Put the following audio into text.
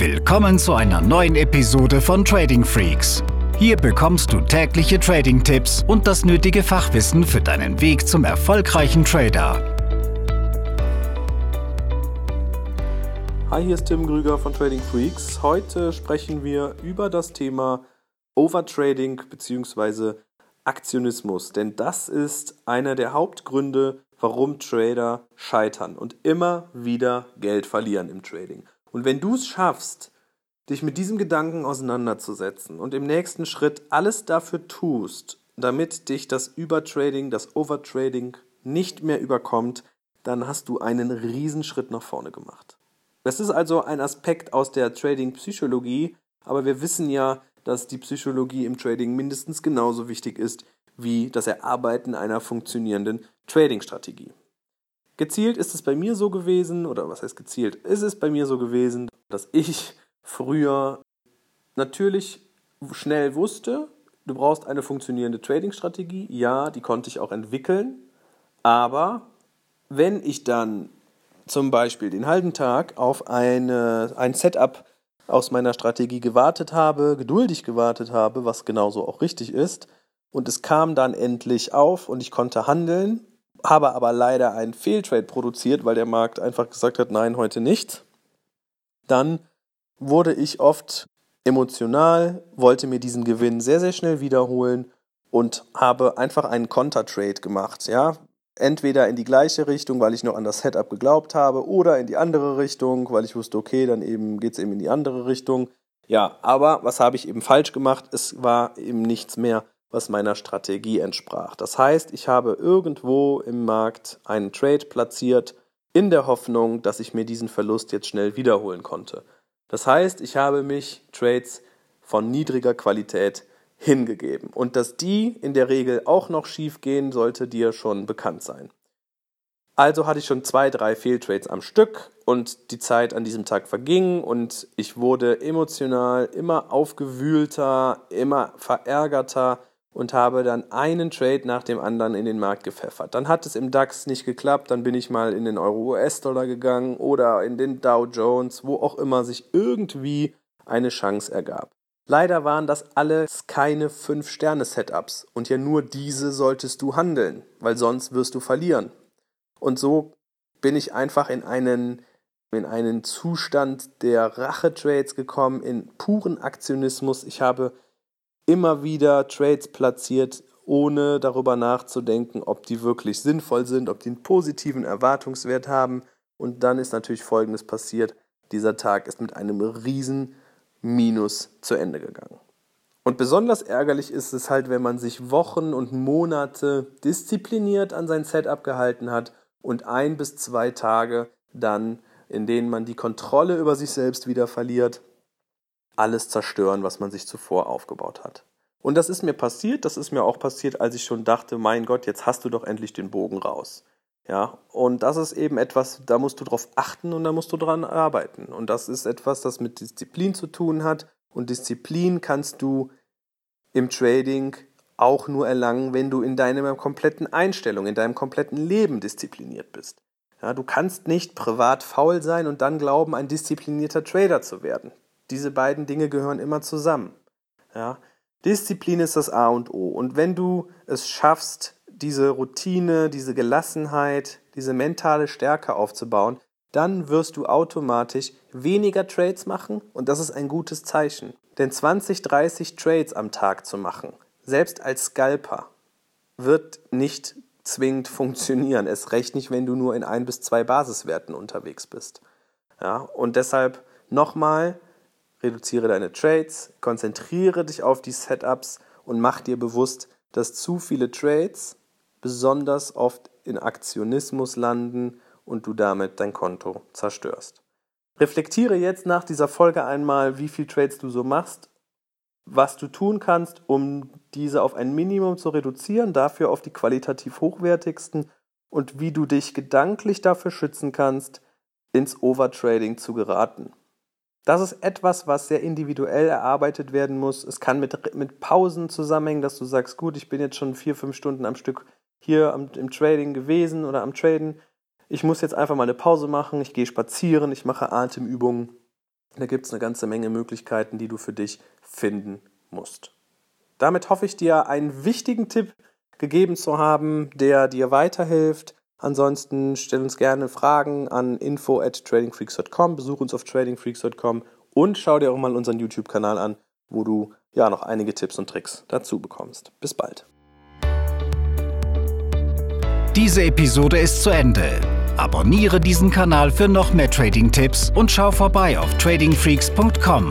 Willkommen zu einer neuen Episode von Trading Freaks. Hier bekommst du tägliche Trading-Tipps und das nötige Fachwissen für deinen Weg zum erfolgreichen Trader. Hi, hier ist Tim Grüger von Trading Freaks. Heute sprechen wir über das Thema Overtrading bzw. Aktionismus, denn das ist einer der Hauptgründe, warum Trader scheitern und immer wieder Geld verlieren im Trading. Und wenn du es schaffst, dich mit diesem Gedanken auseinanderzusetzen und im nächsten Schritt alles dafür tust, damit dich das Übertrading, das Overtrading nicht mehr überkommt, dann hast du einen Riesenschritt nach vorne gemacht. Das ist also ein Aspekt aus der Trading-Psychologie, aber wir wissen ja, dass die Psychologie im Trading mindestens genauso wichtig ist wie das Erarbeiten einer funktionierenden Trading-Strategie. Gezielt ist es bei mir so gewesen, oder was heißt gezielt, ist es bei mir so gewesen, dass ich früher natürlich schnell wusste, du brauchst eine funktionierende Trading-Strategie. Ja, die konnte ich auch entwickeln. Aber wenn ich dann zum Beispiel den halben Tag auf eine, ein Setup aus meiner Strategie gewartet habe, geduldig gewartet habe, was genauso auch richtig ist, und es kam dann endlich auf und ich konnte handeln habe aber leider einen Fehltrade produziert, weil der Markt einfach gesagt hat, nein, heute nicht. Dann wurde ich oft emotional, wollte mir diesen Gewinn sehr, sehr schnell wiederholen und habe einfach einen Kontertrade gemacht, ja. Entweder in die gleiche Richtung, weil ich noch an das Setup geglaubt habe, oder in die andere Richtung, weil ich wusste, okay, dann eben geht es eben in die andere Richtung. Ja, aber was habe ich eben falsch gemacht? Es war eben nichts mehr was meiner Strategie entsprach. Das heißt, ich habe irgendwo im Markt einen Trade platziert in der Hoffnung, dass ich mir diesen Verlust jetzt schnell wiederholen konnte. Das heißt, ich habe mich Trades von niedriger Qualität hingegeben. Und dass die in der Regel auch noch schief gehen, sollte dir schon bekannt sein. Also hatte ich schon zwei, drei Fehltrades am Stück und die Zeit an diesem Tag verging und ich wurde emotional immer aufgewühlter, immer verärgerter und habe dann einen Trade nach dem anderen in den Markt gepfeffert. Dann hat es im DAX nicht geklappt, dann bin ich mal in den Euro-US-Dollar gegangen oder in den Dow Jones, wo auch immer sich irgendwie eine Chance ergab. Leider waren das alles keine 5-Sterne-Setups und ja nur diese solltest du handeln, weil sonst wirst du verlieren. Und so bin ich einfach in einen, in einen Zustand der Rache-Trades gekommen, in puren Aktionismus. Ich habe immer wieder Trades platziert, ohne darüber nachzudenken, ob die wirklich sinnvoll sind, ob die einen positiven Erwartungswert haben. Und dann ist natürlich Folgendes passiert. Dieser Tag ist mit einem riesen Minus zu Ende gegangen. Und besonders ärgerlich ist es halt, wenn man sich Wochen und Monate diszipliniert an sein Setup gehalten hat und ein bis zwei Tage dann, in denen man die Kontrolle über sich selbst wieder verliert, alles zerstören, was man sich zuvor aufgebaut hat. Und das ist mir passiert, das ist mir auch passiert, als ich schon dachte, mein Gott, jetzt hast du doch endlich den Bogen raus. Ja, und das ist eben etwas, da musst du drauf achten und da musst du dran arbeiten. Und das ist etwas, das mit Disziplin zu tun hat. Und Disziplin kannst du im Trading auch nur erlangen, wenn du in deiner kompletten Einstellung, in deinem kompletten Leben diszipliniert bist. Ja, du kannst nicht privat faul sein und dann glauben, ein disziplinierter Trader zu werden. Diese beiden Dinge gehören immer zusammen. Ja, Disziplin ist das A und O. Und wenn du es schaffst, diese Routine, diese Gelassenheit, diese mentale Stärke aufzubauen, dann wirst du automatisch weniger Trades machen und das ist ein gutes Zeichen. Denn 20, 30 Trades am Tag zu machen, selbst als Scalper, wird nicht zwingend funktionieren. Es recht nicht, wenn du nur in ein bis zwei Basiswerten unterwegs bist. Ja, und deshalb nochmal, reduziere deine Trades, konzentriere dich auf die Setups und mach dir bewusst, dass zu viele Trades besonders oft in Aktionismus landen und du damit dein Konto zerstörst. Reflektiere jetzt nach dieser Folge einmal, wie viel Trades du so machst, was du tun kannst, um diese auf ein Minimum zu reduzieren, dafür auf die qualitativ hochwertigsten und wie du dich gedanklich dafür schützen kannst, ins Overtrading zu geraten. Das ist etwas, was sehr individuell erarbeitet werden muss. Es kann mit, mit Pausen zusammenhängen, dass du sagst, gut, ich bin jetzt schon vier, fünf Stunden am Stück hier am, im Trading gewesen oder am Traden. Ich muss jetzt einfach mal eine Pause machen, ich gehe spazieren, ich mache Atemübungen Da gibt es eine ganze Menge Möglichkeiten, die du für dich finden musst. Damit hoffe ich dir einen wichtigen Tipp gegeben zu haben, der dir weiterhilft. Ansonsten stell uns gerne Fragen an info at tradingfreaks.com, besuch uns auf tradingfreaks.com und schau dir auch mal unseren YouTube-Kanal an, wo du ja noch einige Tipps und Tricks dazu bekommst. Bis bald. Diese Episode ist zu Ende. Abonniere diesen Kanal für noch mehr Trading-Tipps und schau vorbei auf tradingfreaks.com.